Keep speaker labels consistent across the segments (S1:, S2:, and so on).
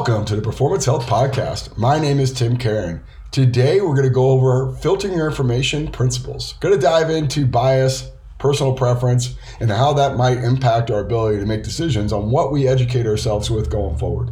S1: Welcome to the Performance Health Podcast. My name is Tim Caron. Today we're going to go over filtering your information principles. Going to dive into bias, personal preference, and how that might impact our ability to make decisions on what we educate ourselves with going forward.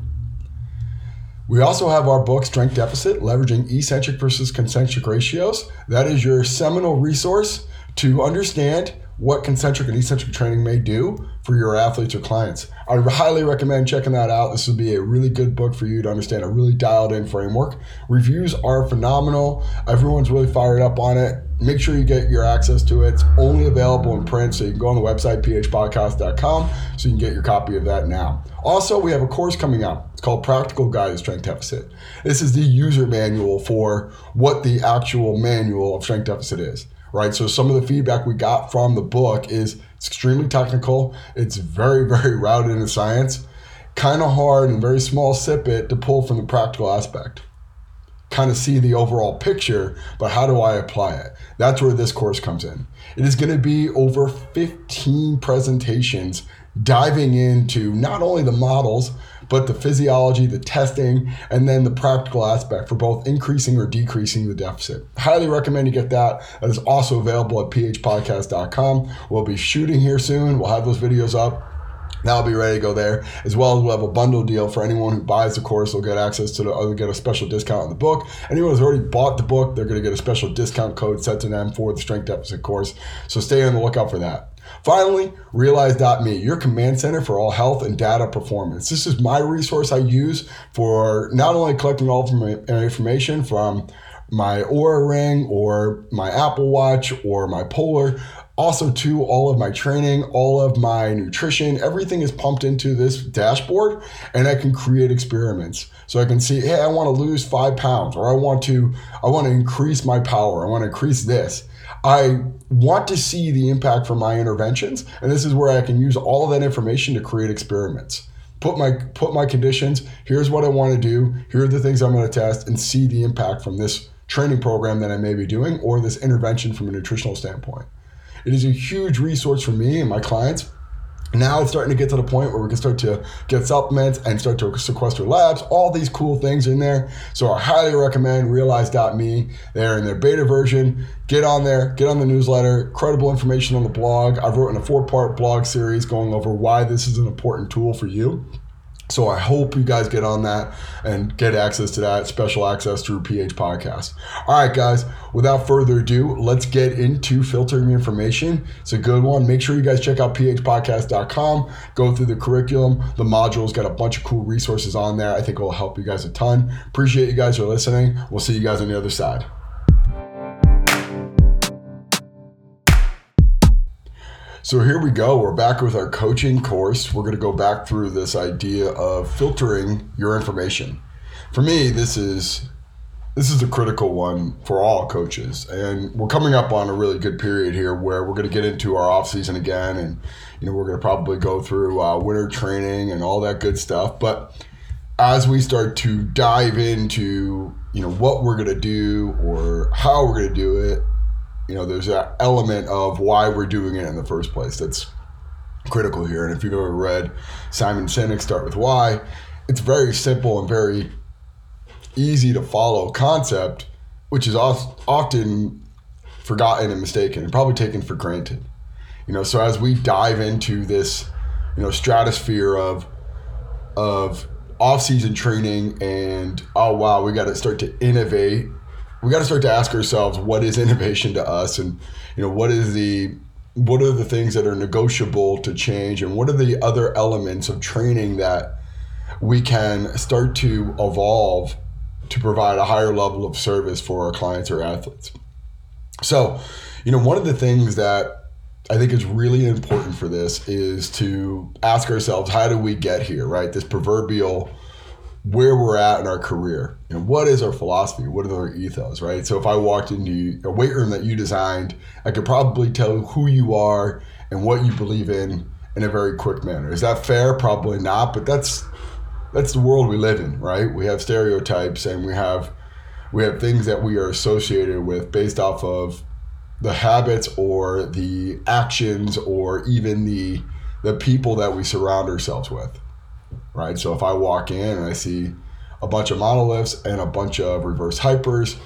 S1: We also have our book, Strength Deficit Leveraging Eccentric versus Concentric Ratios. That is your seminal resource to understand what concentric and eccentric training may do for your athletes or clients. I highly recommend checking that out. This would be a really good book for you to understand a really dialed in framework. Reviews are phenomenal. Everyone's really fired up on it. Make sure you get your access to it. It's only available in print, so you can go on the website, phpodcast.com, so you can get your copy of that now. Also, we have a course coming out. It's called Practical Guide to Strength Deficit. This is the user manual for what the actual manual of strength deficit is right? So some of the feedback we got from the book is it's extremely technical. It's very, very rooted in science. Kind of hard and very small snippet to pull from the practical aspect. Kind of see the overall picture, but how do I apply it? That's where this course comes in. It is going to be over 15 presentations diving into not only the models, but the physiology, the testing, and then the practical aspect for both increasing or decreasing the deficit. Highly recommend you get that. That is also available at phpodcast.com. We'll be shooting here soon. We'll have those videos up. Now I'll be ready to go there. As well as we'll have a bundle deal for anyone who buys the course. They'll get access to the, they'll get a special discount on the book. Anyone who's already bought the book, they're going to get a special discount code set to them for the strength deficit course. So stay on the lookout for that. Finally, realize.me, your command center for all health and data performance. This is my resource I use for not only collecting all of my information from my Oura ring or my Apple Watch or my Polar, also to all of my training, all of my nutrition, everything is pumped into this dashboard and I can create experiments. So I can see, hey, I want to lose five pounds or I want to, I want to increase my power. I want to increase this. I want to see the impact from my interventions, and this is where I can use all of that information to create experiments. Put my put my conditions. Here's what I want to do. Here are the things I'm going to test, and see the impact from this training program that I may be doing, or this intervention from a nutritional standpoint. It is a huge resource for me and my clients now it's starting to get to the point where we can start to get supplements and start to sequester labs, all these cool things in there. So I highly recommend realize.me. They're in their beta version. Get on there, get on the newsletter, credible information on the blog. I've written a four part blog series going over why this is an important tool for you. So I hope you guys get on that and get access to that special access through PH Podcast. All right, guys, without further ado, let's get into filtering information. It's a good one. Make sure you guys check out phpodcast.com. Go through the curriculum, the modules, got a bunch of cool resources on there. I think it will help you guys a ton. Appreciate you guys for listening. We'll see you guys on the other side. So here we go. We're back with our coaching course. We're going to go back through this idea of filtering your information. For me, this is this is a critical one for all coaches, and we're coming up on a really good period here where we're going to get into our off season again, and you know we're going to probably go through uh, winter training and all that good stuff. But as we start to dive into you know what we're going to do or how we're going to do it you know, there's that element of why we're doing it in the first place that's critical here. And if you've ever read Simon Sinek, Start With Why, it's very simple and very easy to follow concept, which is often forgotten and mistaken and probably taken for granted. You know, so as we dive into this, you know, stratosphere of of off-season training and oh wow, we got to start to innovate we got to start to ask ourselves what is innovation to us? And you know what is the what are the things that are negotiable to change? And what are the other elements of training that we can start to evolve to provide a higher level of service for our clients or athletes? So you know one of the things that i think is really important for this is to ask ourselves how do we get here right? This proverbial where we're at in our career and what is our philosophy? What are our ethos right? So if i walked into a weight room that you designed i could probably tell who you are and what you believe in in a very quick manner. Is that fair? Probably not but that's that's the world we live in right? We have stereotypes and we have we have things that we are associated with based off of the habits or the actions or even the the people that we surround ourselves with right? So if I walk in and I see a bunch of Monolifts and a bunch of reverse hypers,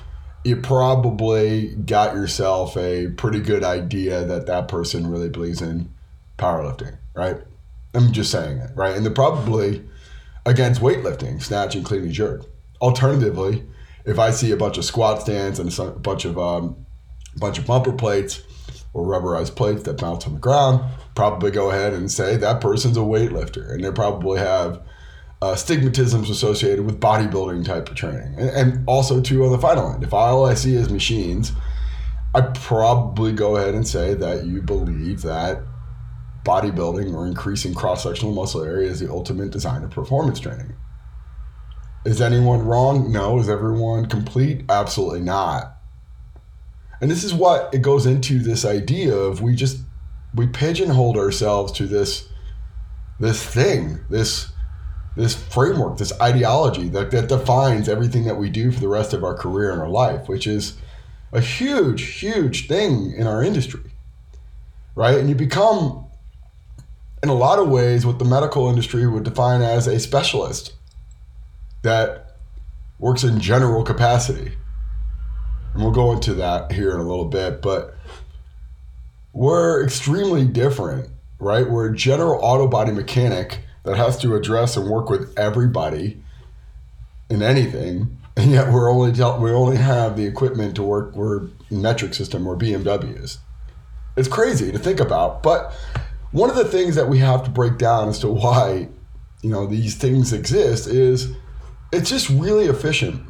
S1: you probably got yourself a pretty good idea that that person really believes in powerlifting, right? I'm just saying it, right? And they're probably against weightlifting, snatch and clean and jerk. Alternatively, if I see a bunch of squat stands and a bunch of um, bunch of bumper plates or rubberized plates that bounce on the ground, probably go ahead and say that person's a weightlifter, and they probably have uh, stigmatisms associated with bodybuilding type of training, and, and also too on the final end. If all I see is machines, I probably go ahead and say that you believe that bodybuilding or increasing cross sectional muscle area is the ultimate design of performance training. Is anyone wrong? No. Is everyone complete? Absolutely not. And this is what it goes into this idea of we just we pigeonhole ourselves to this this thing, this this framework, this ideology that, that defines everything that we do for the rest of our career and our life, which is a huge, huge thing in our industry. Right? And you become in a lot of ways what the medical industry would define as a specialist that works in general capacity. And we'll go into that here in a little bit, but we're extremely different, right? We're a general auto body mechanic that has to address and work with everybody in anything, and yet we're only dealt, we only have the equipment to work. We're metric system or BMWs. It's crazy to think about, but one of the things that we have to break down as to why you know these things exist is it's just really efficient.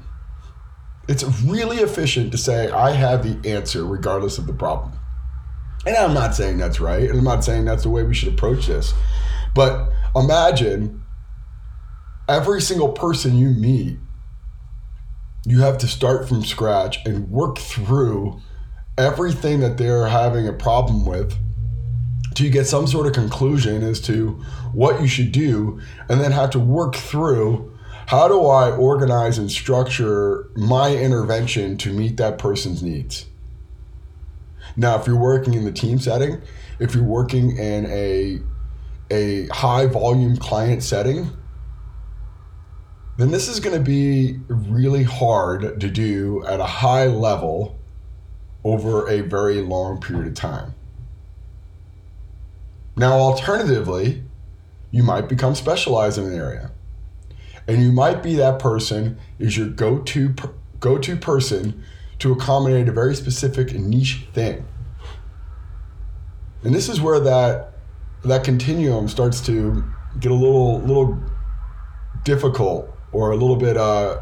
S1: It's really efficient to say I have the answer regardless of the problem. And I'm not saying that's right, and I'm not saying that's the way we should approach this. But imagine every single person you meet, you have to start from scratch and work through everything that they're having a problem with you get some sort of conclusion as to what you should do, and then have to work through how do I organize and structure my intervention to meet that person's needs. Now, if you're working in the team setting, if you're working in a a high volume client setting, then this is going to be really hard to do at a high level over a very long period of time. Now, alternatively, you might become specialized in an area. And you might be that person is your go-to go-to person to accommodate a very specific niche thing. And this is where that that continuum starts to get a little little difficult or a little bit uh,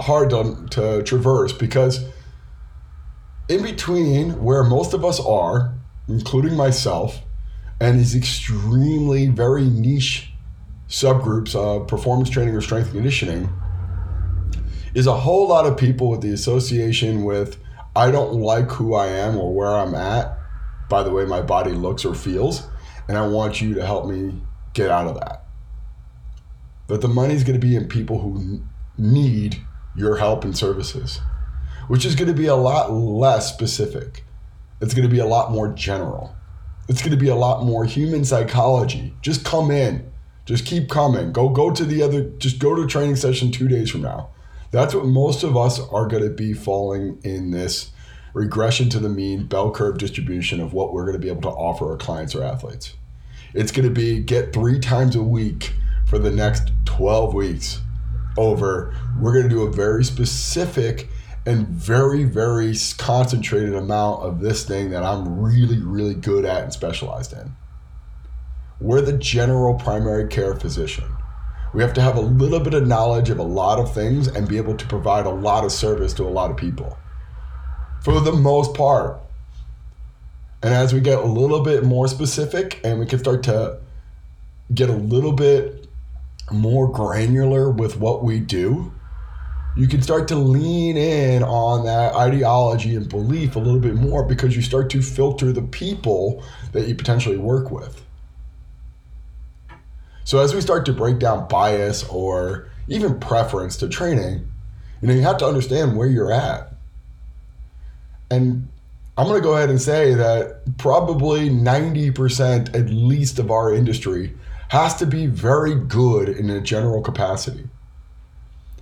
S1: hard to, to traverse because in between where most of us are, including myself, and these extremely very niche subgroups of performance training or strength conditioning is a whole lot of people with the association with I don't like who I am or where I'm at by the way my body looks or feels and I want you to help me get out of that. But the money's going to be in people who need your help and services, which is going to be a lot less specific. It's going to be a lot more general. It's going to be a lot more human psychology. Just come in. Just keep coming. Go go to the other just go to training session 2 days from now. That's what most of us are going to be falling in this regression to the mean bell curve distribution of what we're going to be able to offer our clients or athletes. It's going to be get 3 times a week for the next 12 weeks over we're going to do a very specific and very, very concentrated amount of this thing that I'm really, really good at and specialized in. We're the general primary care physician. We have to have a little bit of knowledge of a lot of things and be able to provide a lot of service to a lot of people for the most part. And as we get a little bit more specific and we can start to get a little bit more granular with what we do, you can start to lean in on that ideology and belief a little bit more because you start to filter the people that you potentially work with. So as we start to break down bias or even preference to training, you know, you have to understand where you're at. And I'm going to go ahead and say that probably 90% at least of our industry has to be very good in a general capacity.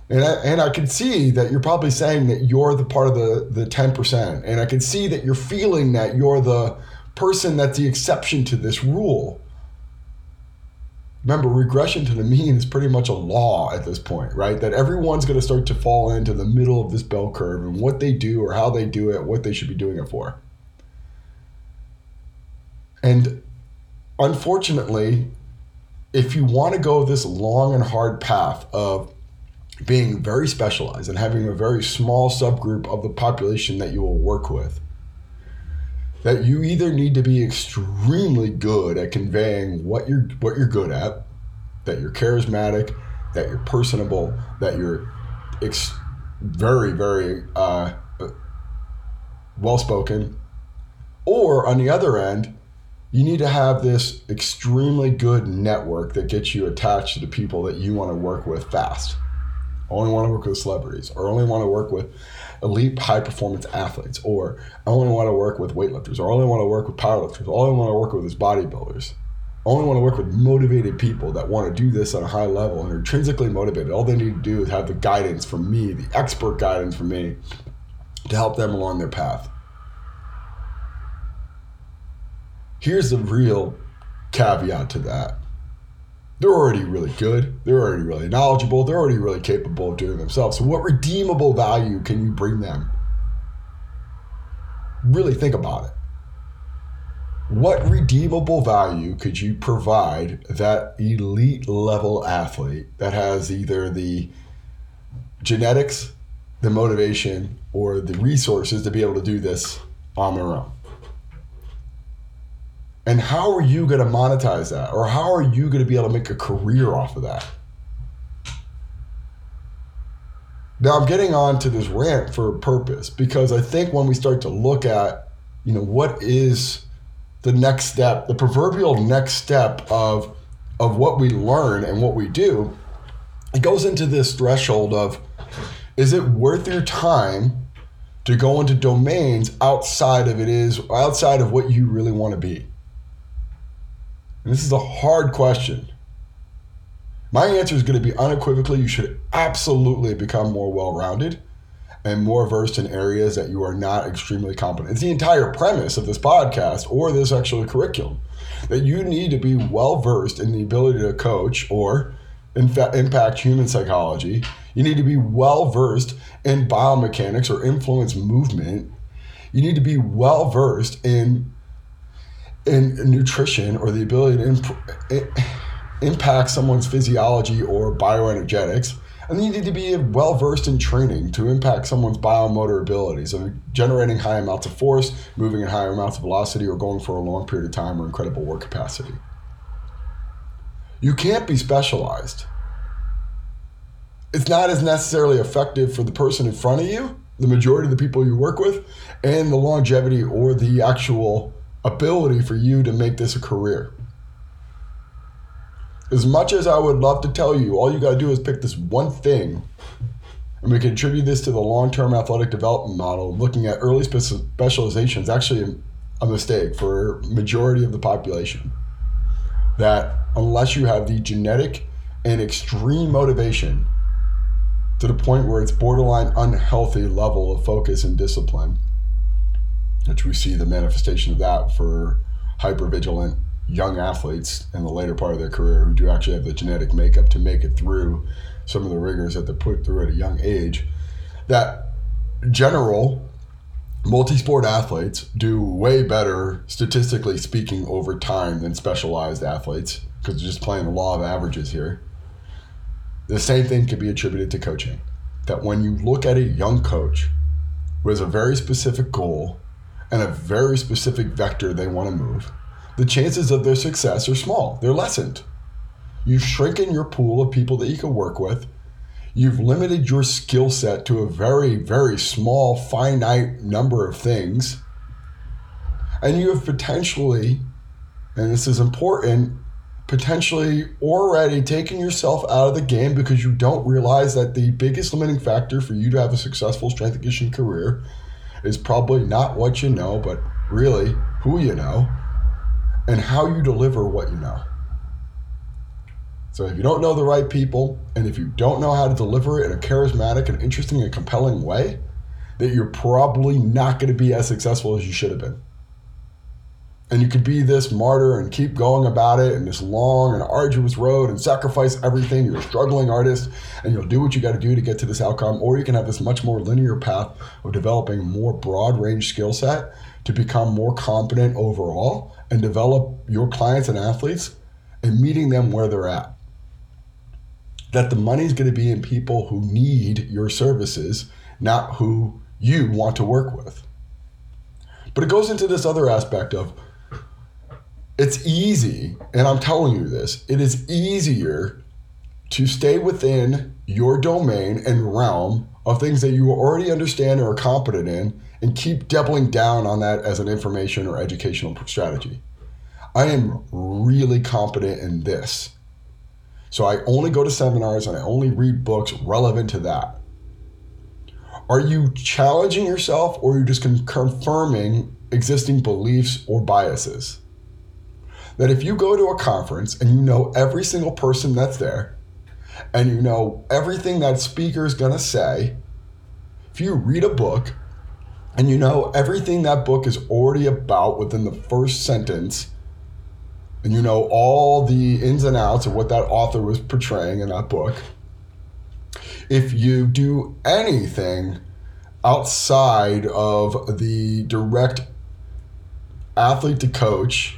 S1: And I, and I can see that you're probably saying that you're the part of the, the 10%. And I can see that you're feeling that you're the person that's the exception to this rule. Remember, regression to the mean is pretty much a law at this point, right? That everyone's going to start to fall into the middle of this bell curve and what they do or how they do it, what they should be doing it for. And unfortunately, if you want to go this long and hard path of being very specialized and having a very small subgroup of the population that you will work with, that you either need to be extremely good at conveying what you're what you're good at, that you're charismatic, that you're personable, that you're ex- very very uh, well spoken, or on the other end, you need to have this extremely good network that gets you attached to the people that you want to work with fast. Only want to work with celebrities, or only want to work with elite high performance athletes, or I only want to work with weightlifters, or I only want to work with powerlifters, all I want to work with is bodybuilders. I only want to work with motivated people that want to do this on a high level and are intrinsically motivated. All they need to do is have the guidance from me, the expert guidance from me, to help them along their path. Here's the real caveat to that. They're already really good. They're already really knowledgeable. They're already really capable of doing themselves. So, what redeemable value can you bring them? Really think about it. What redeemable value could you provide that elite level athlete that has either the genetics, the motivation, or the resources to be able to do this on their own? And how are you going to monetize that? Or how are you going to be able to make a career off of that? Now I'm getting on to this rant for a purpose because I think when we start to look at, you know, what is the next step, the proverbial next step of of what we learn and what we do, it goes into this threshold of is it worth your time to go into domains outside of it is outside of what you really want to be? And this is a hard question. My answer is going to be unequivocally you should absolutely become more well rounded and more versed in areas that you are not extremely competent. It's the entire premise of this podcast or this actual curriculum that you need to be well versed in the ability to coach or impact human psychology. You need to be well versed in biomechanics or influence movement. You need to be well versed in in nutrition or the ability to imp- impact someone's physiology or bioenergetics. And you need to be well versed in training to impact someone's biomotor abilities of generating high amounts of force, moving at higher amounts of velocity, or going for a long period of time or incredible work capacity. You can't be specialized. It's not as necessarily effective for the person in front of you, the majority of the people you work with, and the longevity or the actual ability for you to make this a career. As much as I would love to tell you, all you got to do is pick this one thing, and we can attribute this to the long term athletic development model, looking at early specialization is actually a mistake for majority of the population. That unless you have the genetic and extreme motivation to the point where it's borderline unhealthy level of focus and discipline, which we see the manifestation of that for hypervigilant young athletes in the later part of their career who do actually have the genetic makeup to make it through some of the rigors that they're put through at a young age. That general multi-sport athletes do way better statistically speaking over time than specialized athletes because they're just playing the law of averages here. The same thing can be attributed to coaching. That when you look at a young coach who has a very specific goal and a very specific vector they want to move, the chances of their success are small. They're lessened. You've shrunken your pool of people that you can work with. You've limited your skill set to a very, very small, finite number of things. And you have potentially, and this is important, potentially already taken yourself out of the game because you don't realize that the biggest limiting factor for you to have a successful strength and conditioning career is probably not what you know, but really who you know and how you deliver what you know. So if you don't know the right people, and if you don't know how to deliver it in a charismatic and interesting and compelling way, that you're probably not going to be as successful as you should have been. And you could be this martyr and keep going about it in this long and arduous road and sacrifice everything. You're a struggling artist and you'll do what you got to do to get to this outcome. Or you can have this much more linear path of developing more broad range skill set to become more competent overall and develop your clients and athletes and meeting them where they're at. That the money's going to be in people who need your services, not who you want to work with. But it goes into this other aspect of it's easy, and I'm telling you this, it is easier to stay within your domain and realm of things that you already understand or are competent in and keep doubling down on that as an information or educational strategy. I am really competent in this. So I only go to seminars and I only read books relevant to that. Are you challenging yourself or are you just confirming existing beliefs or biases? That if you go to a conference and you know every single person that's there and you know everything that speaker is going to say, if you read a book and you know everything that book is already about within the first sentence, and you know all the ins and outs of what that author was portraying in that book, if you do anything outside of the direct athlete to coach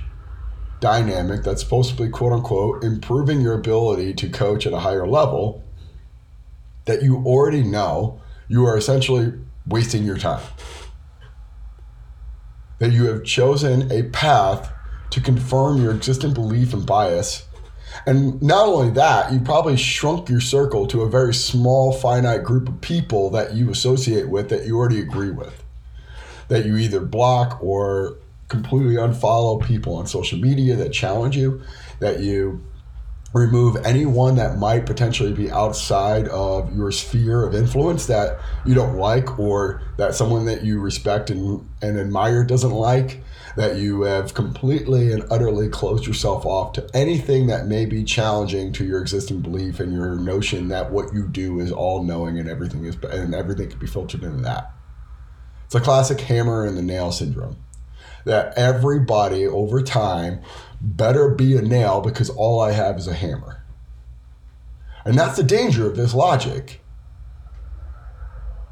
S1: dynamic that's supposed to be quote unquote improving your ability to coach at a higher level that you already know, you are essentially wasting your time. That you have chosen a path to confirm your existing belief and bias and not only that, you probably shrunk your circle to a very small, finite group of people that you associate with that you already agree with. That you either block or completely unfollow people on social media that challenge you, that you remove anyone that might potentially be outside of your sphere of influence that you don't like or that someone that you respect and, and admire doesn't like that you have completely and utterly closed yourself off to anything that may be challenging to your existing belief and your notion that what you do is all knowing and everything is and everything can be filtered into that. It's a classic hammer and the nail syndrome. That everybody over time better be a nail because all I have is a hammer. And that's the danger of this logic.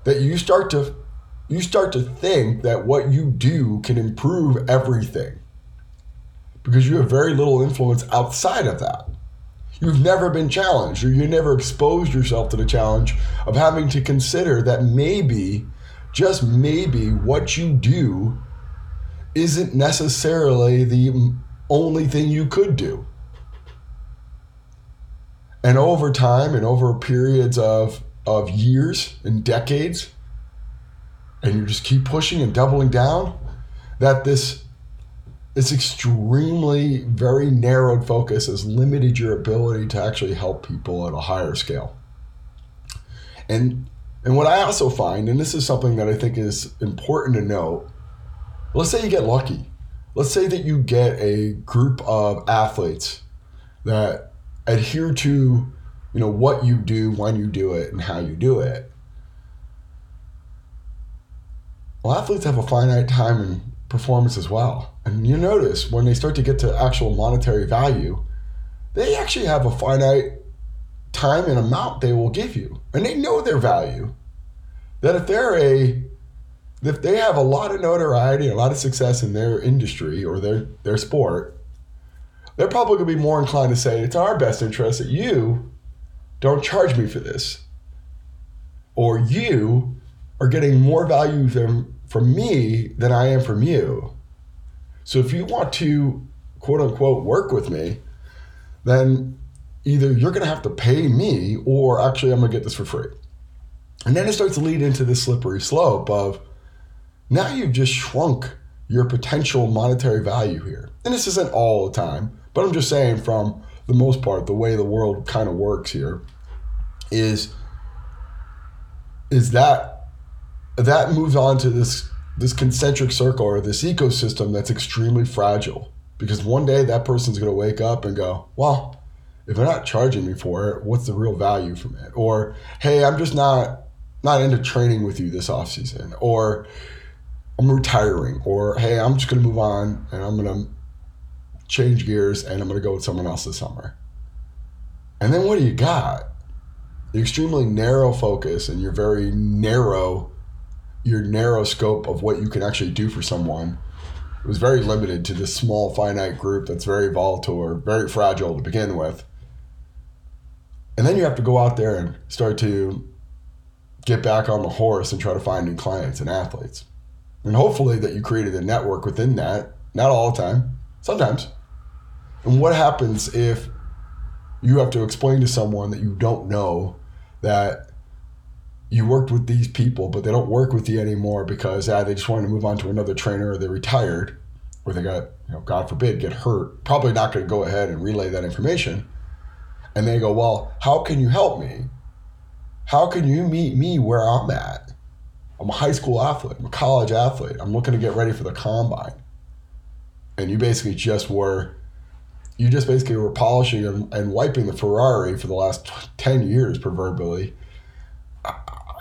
S1: That you start to you start to think that what you do can improve everything because you have very little influence outside of that. You've never been challenged or you never exposed yourself to the challenge of having to consider that maybe, just maybe, what you do isn't necessarily the only thing you could do. And over time and over periods of, of years and decades, and you just keep pushing and doubling down, that this this extremely very narrowed focus has limited your ability to actually help people at a higher scale. And and what I also find, and this is something that I think is important to note, let's say you get lucky. Let's say that you get a group of athletes that adhere to, you know, what you do, when you do it, and how you do it. Well, athletes have a finite time and performance as well. And you notice when they start to get to actual monetary value, they actually have a finite time and amount they will give you. And they know their value. That if they're a if they have a lot of notoriety, a lot of success in their industry or their, their sport, they're probably to be more inclined to say, it's our best interest that you don't charge me for this. Or you are getting more value from, from me than I am from you. So if you want to quote unquote work with me, then either you're to have to pay me or actually I'm to get this for free. And then it starts to lead into this slippery slope of now you've just shrunk your potential monetary value here. And this isn't all the time, but I'm just saying from the most part, the way the world kind of works here is is that that moves on to this this concentric circle or this ecosystem that's extremely fragile because one day that person's going to wake up and go well if they're not charging me for it, what's the real value from it? Or hey, I'm just not not into training with you this off season, or I'm retiring, or hey, I'm just gonna move on and I'm gonna change gears and I'm gonna go with someone else this summer. And then what do you got? The extremely narrow focus and your very narrow your narrow scope of what you can actually do for someone it was very limited to this small finite group that's very volatile or very fragile to begin with and then you have to go out there and start to get back on the horse and try to find new clients and athletes and hopefully that you created a network within that not all the time sometimes and what happens if you have to explain to someone that you don't know that you worked with these people, but they don't work with you anymore because ah, they just wanted to move on to another trainer or they retired or they got, you know, God forbid, get hurt. Probably not going to go ahead and relay that information. And they go, well, how can you help me? How can you meet me where I'm at? I'm a high school athlete. I'm a college athlete. I'm looking to get ready for the combine. And you basically just were, you just basically were polishing and, and wiping the Ferrari for the last 10 years, proverbially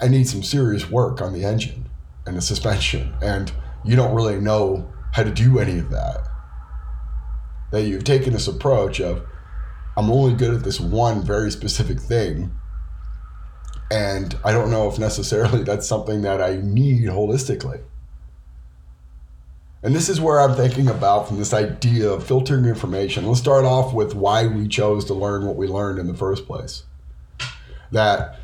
S1: I need some serious work on the engine and the suspension. And you don't really know how to do any of that. That you've taken this approach of, I'm only good at this one very specific thing. And I don't know if necessarily that's something that I need holistically. And this is where I'm thinking about from this idea of filtering information. Let's start off with why we chose to learn what we learned in the first place. That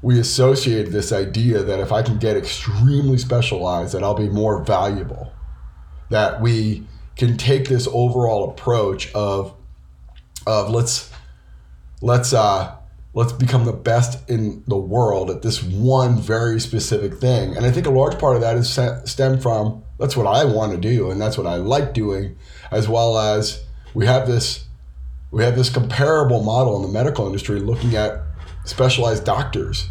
S1: we associate this idea that if I can get extremely specialized, that I'll be more valuable. That we can take this overall approach of of let's let's uh let's become the best in the world at this one very specific thing. And I think a large part of that is stem from that's what I want to do and that's what I like doing, as well as we have this we have this comparable model in the medical industry looking at specialized doctors.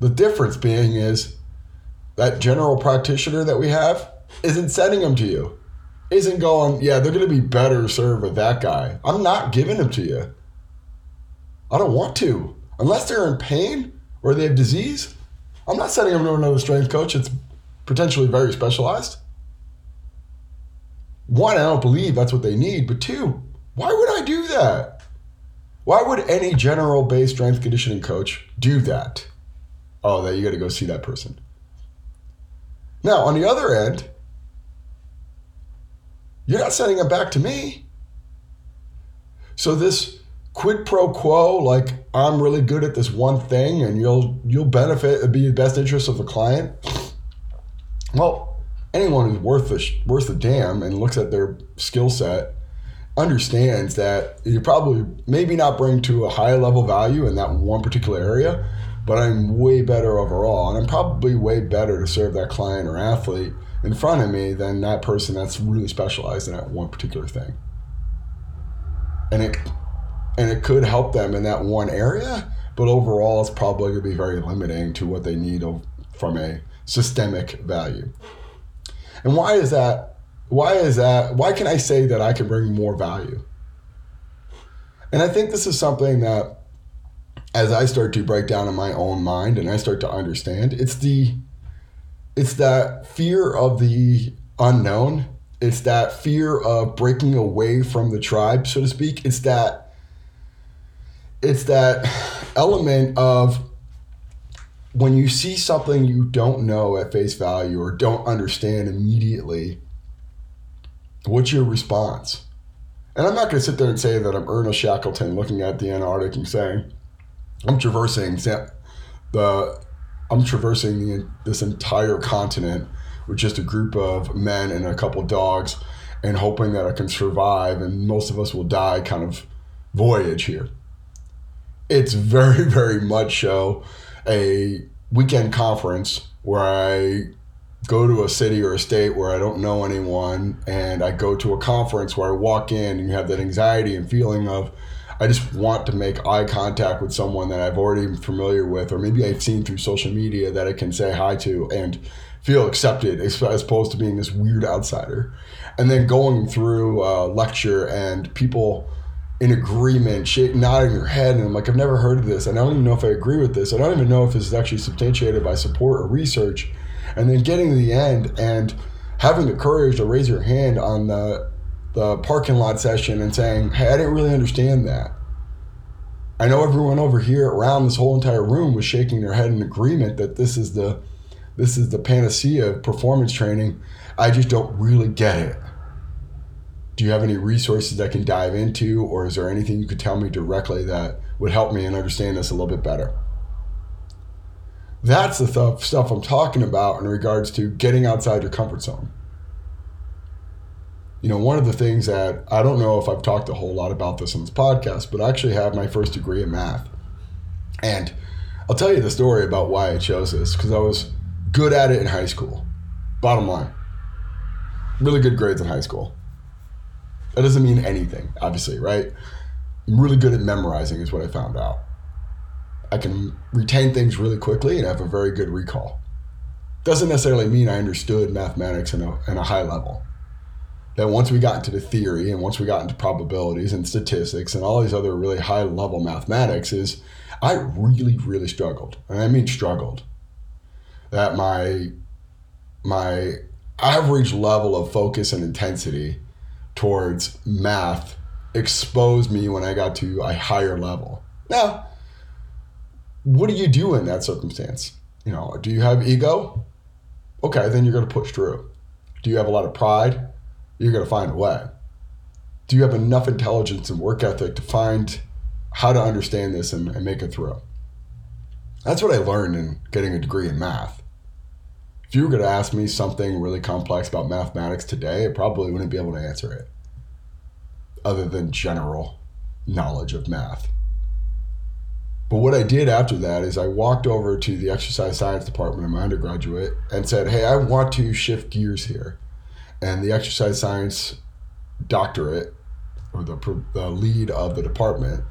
S1: The difference being is that general practitioner that we have isn't sending them to you, isn't going, yeah, they're going to be better served with that guy. I'm not giving them to you. I don't want to. Unless they're in pain or they have disease, I'm not sending them to another strength coach It's potentially very specialized. One, I don't believe that's what they need, but two, why would I do that? Why would any general base strength conditioning coach do that? Oh, that you got to go see that person. Now, on the other end, you're not sending it back to me. So this quid pro quo, like I'm really good at this one thing, and you'll you'll benefit, it'll be the best interest of the client. Well, anyone who's worth a worth a damn and looks at their skill set understands that you probably maybe not bring to a high level value in that one particular area, but I'm way better overall. And I'm probably way better to serve that client or athlete in front of me than that person that's really specialized in that one particular thing. And it and it could help them in that one area, but overall it's probably going to be very limiting to what they need from a systemic value. And why is that why is that? Why can I say that I can bring more value? And I think this is something that, as I start to break down in my own mind and I start to understand, it's the, it's that fear of the unknown. It's that fear of breaking away from the tribe, so to speak. It's that, it's that element of when you see something you don't know at face value or don't understand immediately What's your response? And I'm not going to sit there and say that I'm Ernest Shackleton looking at the Antarctic and saying, I'm traversing the, I'm traversing the, this entire continent with just a group of men and a couple dogs and hoping that I can survive and most of us will die kind of voyage here. It's very, very much so a weekend conference where I go to a city or a state where I don't know anyone and I go to a conference where I walk in and you have that anxiety and feeling of I just want to make eye contact with someone that I've already been familiar with or maybe I've seen through social media that I can say hi to and feel accepted as opposed to being this weird outsider. And then going through a lecture and people in agreement, shake, nodding your head, and I'm like, I've never heard of this. And I don't even know if I agree with this. I don't even know if this is actually substantiated by support or research. And then getting to the end and having the courage to raise your hand on the the parking lot session and saying, "Hey, I didn't really understand that." I know everyone over here around this whole entire room was shaking their head in agreement that this is the this is the panacea of performance training. I just don't really get it. Do you have any resources I can dive into, or is there anything you could tell me directly that would help me and understand this a little bit better? That's the th- stuff I'm talking about in regards to getting outside your comfort zone. You know, one of the things that I don't know if I've talked a whole lot about this on this podcast, but I actually have my first degree in math. And I'll tell you the story about why I chose this because I was good at it in high school. Bottom line, really good grades in high school. That doesn't mean anything, obviously, right? I'm really good at memorizing, is what I found out. I can retain things really quickly and have a very good recall. Doesn't necessarily mean I understood mathematics in a, in a high level. That once we got into the theory and once we got into probabilities and statistics and all these other really high level mathematics, is I really, really struggled. And I mean struggled. That my my average level of focus and intensity towards math exposed me when I got to a higher level. Now, what do you do in that circumstance? You know, do you have ego? Okay, then you're going to push through. Do you have a lot of pride? You're going to find a way. Do you have enough intelligence and work ethic to find how to understand this and, and make it through? That's what I learned in getting a degree in math. If you were going to ask me something really complex about mathematics today, I probably wouldn't be able to answer it other than general knowledge of math. But what I did after that is I walked over to the exercise science department in my undergraduate and said, Hey, I want to shift gears here. And the exercise science doctorate, or the, the lead of the department,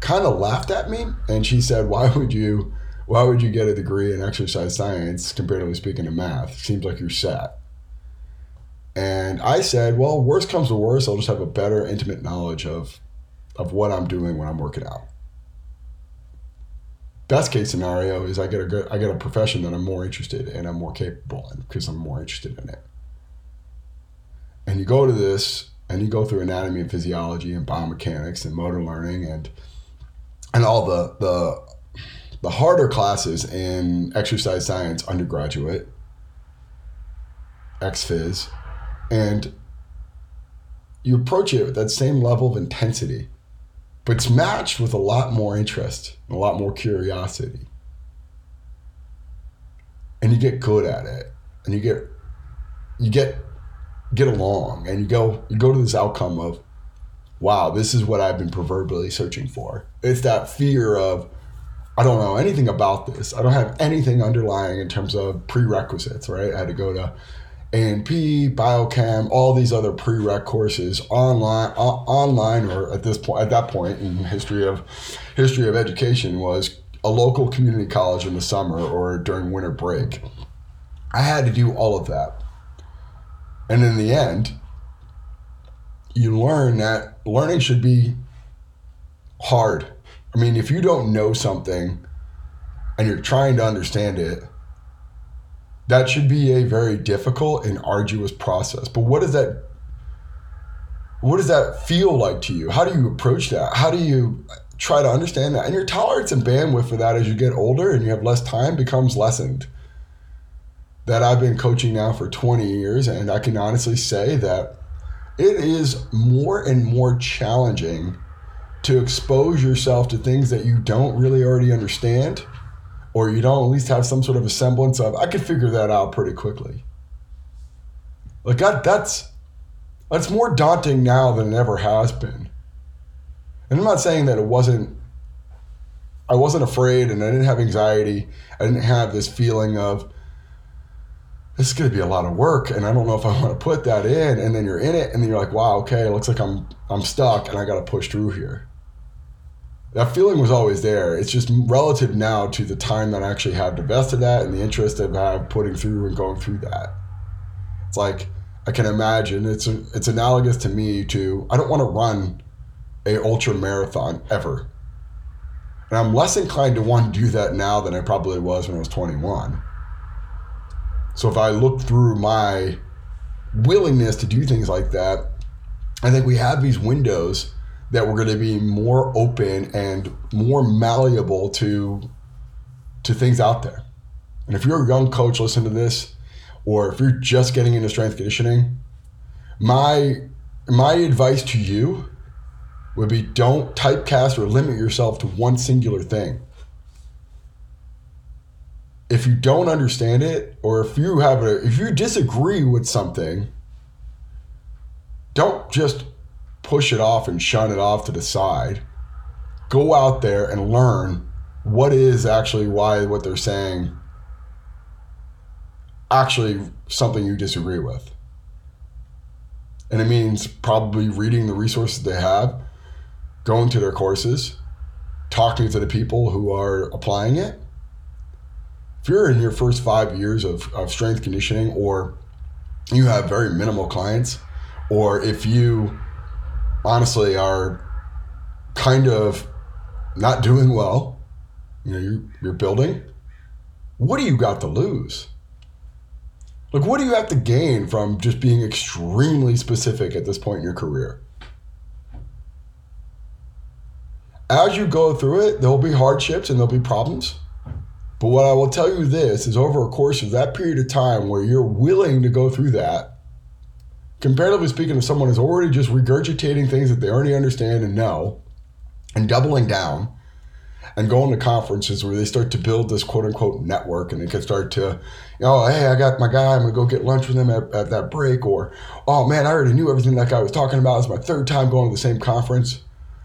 S1: kind of laughed at me. And she said, Why would you why would you get a degree in exercise science comparatively speaking to math? Seems like you're set. And I said, well, worst comes to worst, I'll just have a better intimate knowledge of, of what I'm doing when I'm working out. Best case scenario is I get a good, I get a profession that I'm more interested in, I'm more capable in because I'm more interested in it. And you go to this and you go through anatomy and physiology and biomechanics and motor learning and and all the the the harder classes in exercise science undergraduate, XPhys, and you approach it with that same level of intensity, but it's matched with a lot more interest and a lot more curiosity. And you get good at it, and you get you get get along, and you go you go to this outcome of, wow, this is what I've been proverbially searching for. It's that fear of I don't know anything about this. I don't have anything underlying in terms of prerequisites, right? I had to go to A&P, biochem, all these other prereq courses online, uh, online, or at this point, at that point in history of history of education was a local community college in the summer or during winter break. I had to do all of that, and in the end, you learn that learning should be hard I mean, if you don't know something and you're trying to understand it, that should be a very difficult and arduous process. But what does that what does that feel like to you? How do you approach that? How do you try to understand that? And your tolerance and bandwidth for that as you get older and you have less time becomes lessened. That I've been coaching now for 20 years, and I can honestly say that it is more and more challenging to expose yourself to things that you don't really already understand or you don't at least have some sort of a semblance of i could figure that out pretty quickly. Like that that's that's more daunting now than it ever has been. And i'm not saying that it wasn't i wasn't afraid and i didn't have anxiety. I didn't have this feeling of this is going to be a lot of work and i don't know if i want to put that in. And then you're in it and then you're like wow okay it looks like i'm i'm stuck and i got to push through here that feeling was always there. It's just relative now to the time that I actually have to invest in that and the interest I've putting through and going through that. It's like I can imagine it's a, it's analogous to me to I don't want to run a ultra marathon ever. And I'm less inclined to want to do that now than I probably was when I was 21. So if I look through my willingness to do things like that, I think we have these windows that we're going to be more open and more malleable to to things out there. And if you're a young coach, listen to this, or if you're just getting into strength conditioning, my my advice to you would be don't typecast or limit yourself to one singular thing. If you don't understand it, or if you have a if you disagree with something, don't just push it off and shun it off to the side. Go out there and learn what is actually why what they're saying actually something you disagree with. And it means probably reading the resources they have, going to their courses, talking to the people who are applying it. If you're in your first five years of, of strength conditioning or you have very minimal clients, or if you honestly are kind of not doing well, you know, you're, you're building, what do you got to lose? Like, what do you have to gain from just being extremely specific at this point in your career? As you go through it, there'll be hardships and there'll be problems. But what I will tell you this is over a course of that period of time where you're willing to go through that, comparatively speaking to someone who's already just regurgitating things that they already understand and know and doubling down and going to conferences where they start to build this quote unquote network and they can start to, you know, hey, I got my guy, I'm gonna go get lunch with him at, at that break, or oh man, I already knew everything that guy was talking about. It's my third time going to the same conference.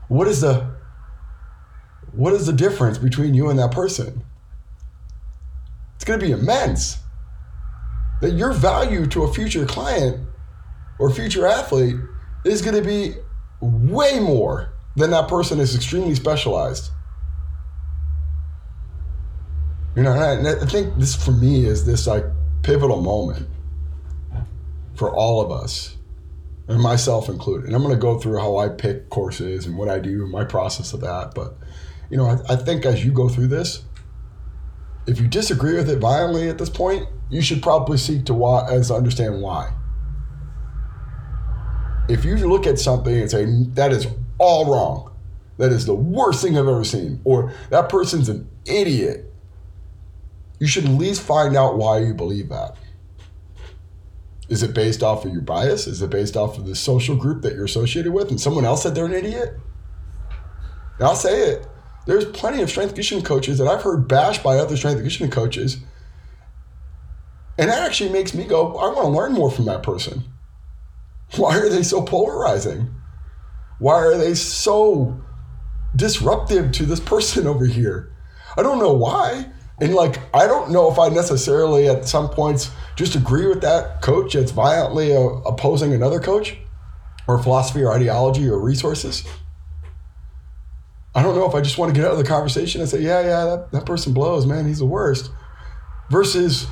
S1: What is the what is the difference between you and that person? It's gonna be immense. That your value to a future client or future athlete is going to be way more than that person is extremely specialized. You know, and I, think this for me is this like pivotal moment for all of us, and myself included. And I'm going to go through how I pick courses and what I do, my process of that. But you know, I, I think as you go through this, if you disagree with it violently at this point, you should probably seek to why, uh, as to understand why if you look at something and say that is all wrong, that is the worst thing I've ever seen, or that person's an idiot, you should at least find out why you believe that. Is it based off of your bias? Is it based off of the social group that you're associated with and someone else said they're an idiot? And I'll say it. There's plenty of strength conditioning coaches that I've heard bashed by other strength conditioning coaches. And that actually makes me go, I want to learn more from that person. Why are they so polarizing? Why are they so disruptive to this person over here? I don't know why. And like, I don't know if I necessarily at some points just agree with that coach that's violently uh, opposing another coach or philosophy or ideology or resources. I don't know if I just want to get out of the conversation and say, yeah, yeah, that, that person blows, man, he's the worst. Versus,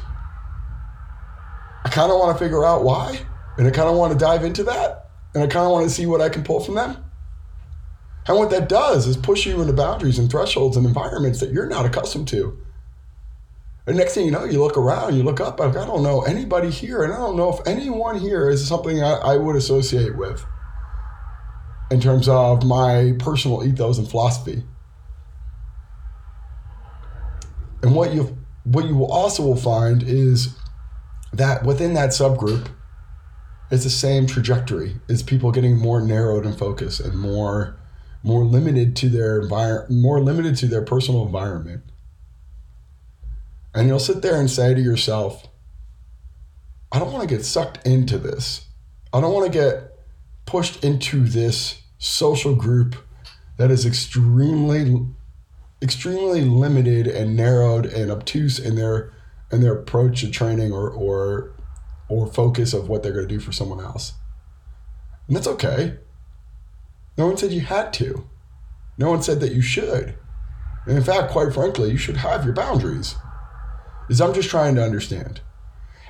S1: I kind of want to figure out why. And I kind of want to dive into that. And I kind of want to see what I can pull from them. And what that does is push you into boundaries and thresholds and environments that you're not accustomed to. And next thing you know, you look around, you look up, like, I don't know anybody here, and I don't know if anyone here is something I, I would associate with in terms of my personal ethos and philosophy. And what you what you also will find is that within that subgroup, it's the same trajectory. It's people getting more narrowed in focus and more more limited to their environment, more limited to their personal environment. And you'll sit there and say to yourself, I don't want to get sucked into this. I don't want to get pushed into this social group that is extremely extremely limited and narrowed and obtuse in their in their approach to training or or or focus of what they're going to do for someone else. And that's okay. No one said you had to. No one said that you should. And in fact, quite frankly, you should have your boundaries. Is I'm just trying to understand.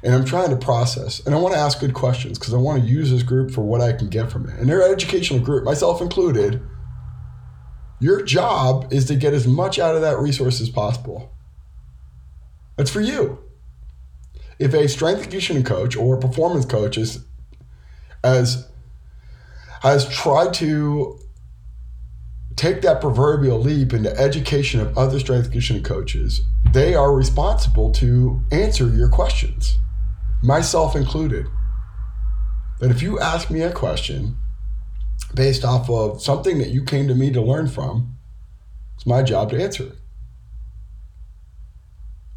S1: And I'm trying to process. And I want to ask good questions because I want to use this group for what I can get from it. And they're an educational group, myself included. Your job is to get as much out of that resource as possible. That's for you. If a strength and conditioning coach or performance coach is as has tried to take that proverbial leap into education of other strength and conditioning coaches, they are responsible to answer your questions, myself included. That if you ask me a question based off of something that you came to me to learn from, it's my job to answer it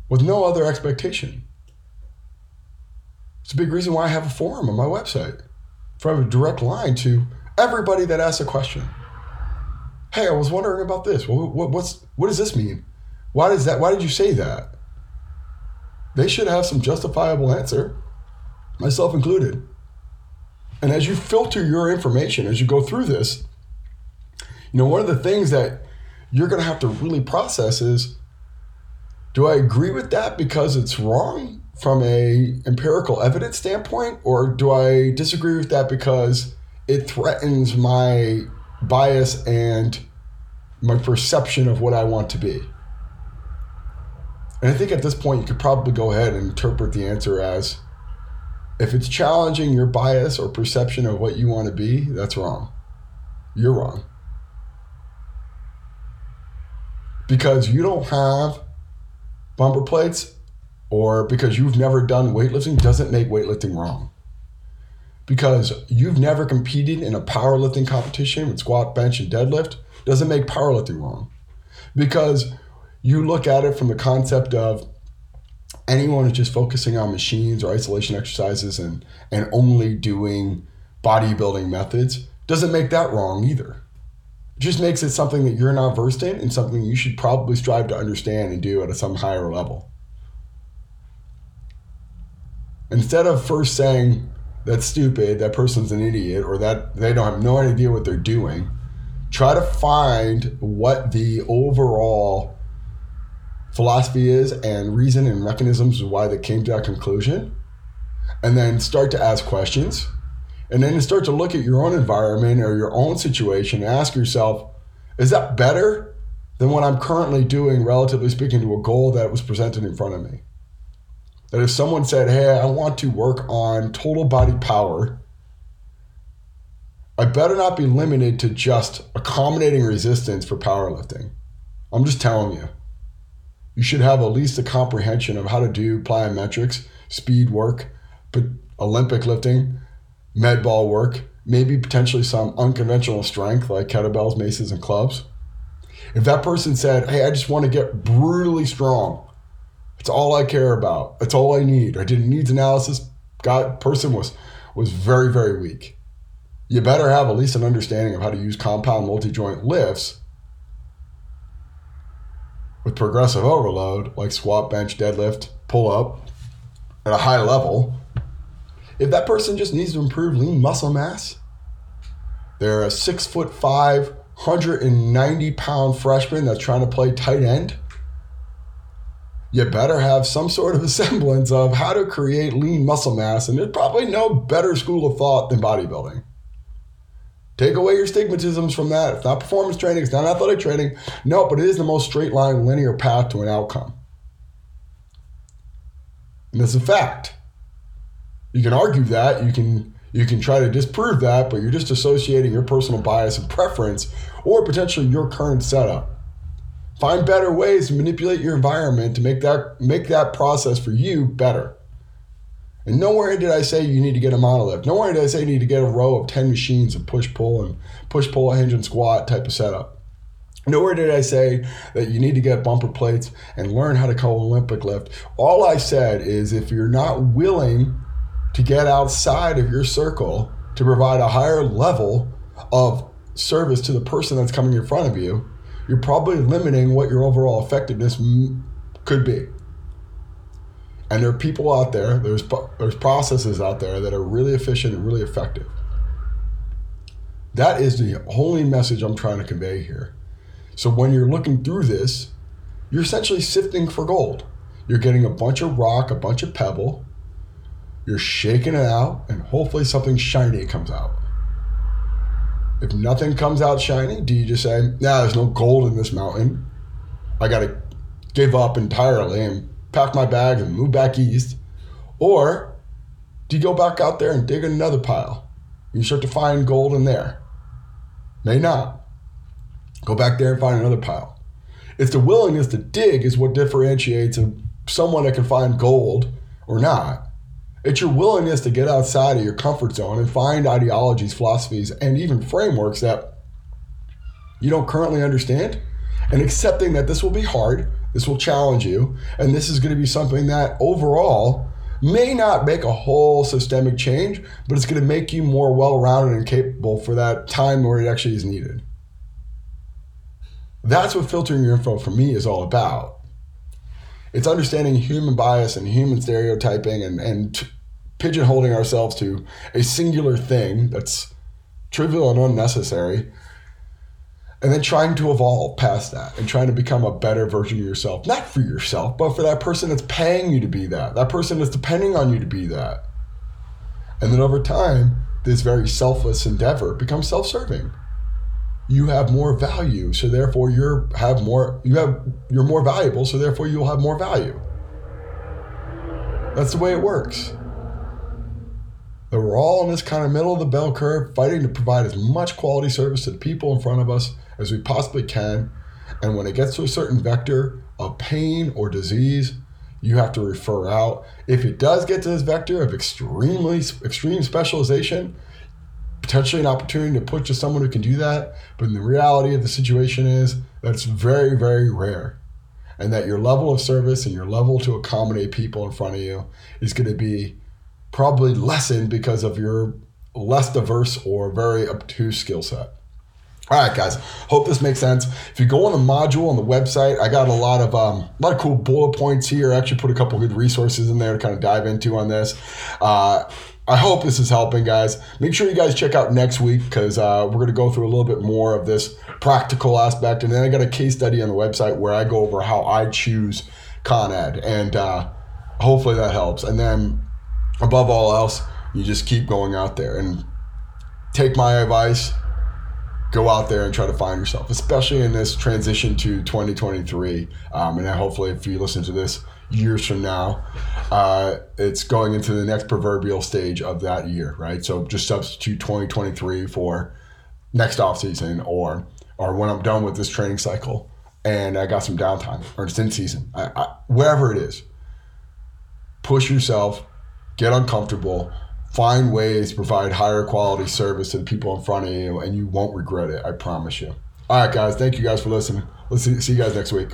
S1: with no other expectation. It's a big reason why I have a forum on my website. For I have a direct line to everybody that asks a question. Hey, I was wondering about this. What, what, what's, what does this mean? Why does that? Why did you say that? They should have some justifiable answer, myself included. And as you filter your information, as you go through this, you know, one of the things that you're going to have to really process is do I agree with that because it's wrong from a empirical evidence standpoint or do I disagree with that because it threatens my bias and my perception of what I want to be? And I think at this point you could probably go ahead and interpret the answer as if it's challenging your bias or perception of what you want to be, that's wrong. You're wrong. Because you don't have bumper plates or because you've never done weightlifting doesn't make weightlifting wrong. Because you've never competed in a powerlifting competition with squat, bench, and deadlift doesn't make powerlifting wrong. Because you look at it from the concept of anyone who's just focusing on machines or isolation exercises and and only doing bodybuilding methods doesn't make that wrong either. It just makes it something that you're not versed in and something you should probably strive to understand and do at a some higher level. Instead of first saying that's stupid, that person's an idiot, or that they don't have no idea what they're doing, try to find what the overall philosophy is and reason and mechanisms why they came to that conclusion. And then start to ask questions. And then start to look at your own environment or your own situation and ask yourself, is that better than what I'm currently doing, relatively speaking, to a goal that was presented in front of me? That if someone said, hey, I want to work on total body power, I better not be limited to just accommodating resistance for powerlifting. I'm just telling you you should have at least a comprehension of how to do plyometrics, speed work, but Olympic lifting, med ball work, maybe potentially some unconventional strength like kettlebells, maces, and clubs. If that person said, Hey, I just want to get brutally strong, it's all I care about. It's all I need. I did a needs analysis. God, person was was very, very weak. You better have at least an understanding of how to use compound multi joint lifts with progressive overload, like squat, bench, deadlift, pull up at a high level, if that person just needs to improve lean muscle mass, they're a six foot five, 190 pound freshman that's trying to play tight end. You better have some sort of a semblance of how to create lean muscle mass, and there's probably no better school of thought than bodybuilding. Take away your stigmatisms from that. It's not performance training, it's not athletic training. No, but it is the most straight line, linear path to an outcome. And it's a fact. You can argue that, you can you can try to disprove that, but you're just associating your personal bias and preference or potentially your current setup. Find better ways to manipulate your environment to make that make that process for you better. And nowhere did I say you need to get a monolift. Nowhere did I say you need to get a row of 10 machines of push pull and push pull hinge and squat type of setup. Nowhere did I say that you need to get bumper plates and learn how to call Olympic lift. All I said is if you're not willing to get outside of your circle to provide a higher level of service to the person that's coming in front of you, you're probably limiting what your overall effectiveness could be. And there are people out there, there's, there's processes out there that are really efficient and really effective. That is the only message I'm trying to convey here. So when you're looking through this, you're essentially sifting for gold. You're getting a bunch of rock, a bunch of pebble, you're shaking it out, and hopefully something shiny comes out. If nothing comes out shiny, do you just say, nah, there's no gold in this mountain? I got to give up entirely and pack my bags and move back east? Or do you go back out there and dig another pile? You start to find gold in there. May not. Go back there and find another pile. It's the willingness to dig is what differentiates someone that can find gold or not. It's your willingness to get outside of your comfort zone and find ideologies, philosophies, and even frameworks that you don't currently understand, and accepting that this will be hard, this will challenge you, and this is going to be something that overall may not make a whole systemic change, but it's going to make you more well rounded and capable for that time where it actually is needed. That's what filtering your info for me is all about. It's understanding human bias and human stereotyping and, and pigeonholing ourselves to a singular thing that's trivial and unnecessary and then trying to evolve past that and trying to become a better version of yourself. Not for yourself but for that person that's paying you to be that. That person that's depending on you to be that. And then over time this very selfless endeavor becomes self-serving. You have more value so therefore you're have more you have you're more valuable so therefore you'll have more value. That's the way it works that we're all in this kind of middle of the bell curve, fighting to provide as much quality service to the people in front of us as we possibly can. And when it gets to a certain vector of pain or disease, you have to refer out. If it does get to this vector of extremely extreme specialization, potentially an opportunity to put to someone who can do that. But the reality of the situation is that's very, very rare. And that your level of service and your level to accommodate people in front of you is going to be probably lessened because of your less diverse or very obtuse skill set. All right, guys. Hope this makes sense. If you go on the module on the website, I got a lot of um, a lot of cool bullet points here. I actually put a couple good resources in there to kind of dive into on this. Uh, I hope this is helping, guys. Make sure you guys check out next week because uh, we're going to go through a little bit more of this practical aspect, and then I got a case study on the website where I go over how I choose Con Ed, and uh, hopefully that helps. And then above all else, you just keep going out there and take my advice. Go out there and try to find yourself, especially in this transition to 2023. Um, and hopefully, if you listen to this years from now, uh, it's going into the next proverbial stage of that year, right? So just substitute 2023 for next off season or or when I'm done with this training cycle and I got some downtime or it's in season, I, I, wherever it is, push yourself, get uncomfortable, find ways to provide higher quality service to the people in front of you, and you won't regret it. I promise you. All right, guys. Thank you guys for listening. Let's see, see you guys next week.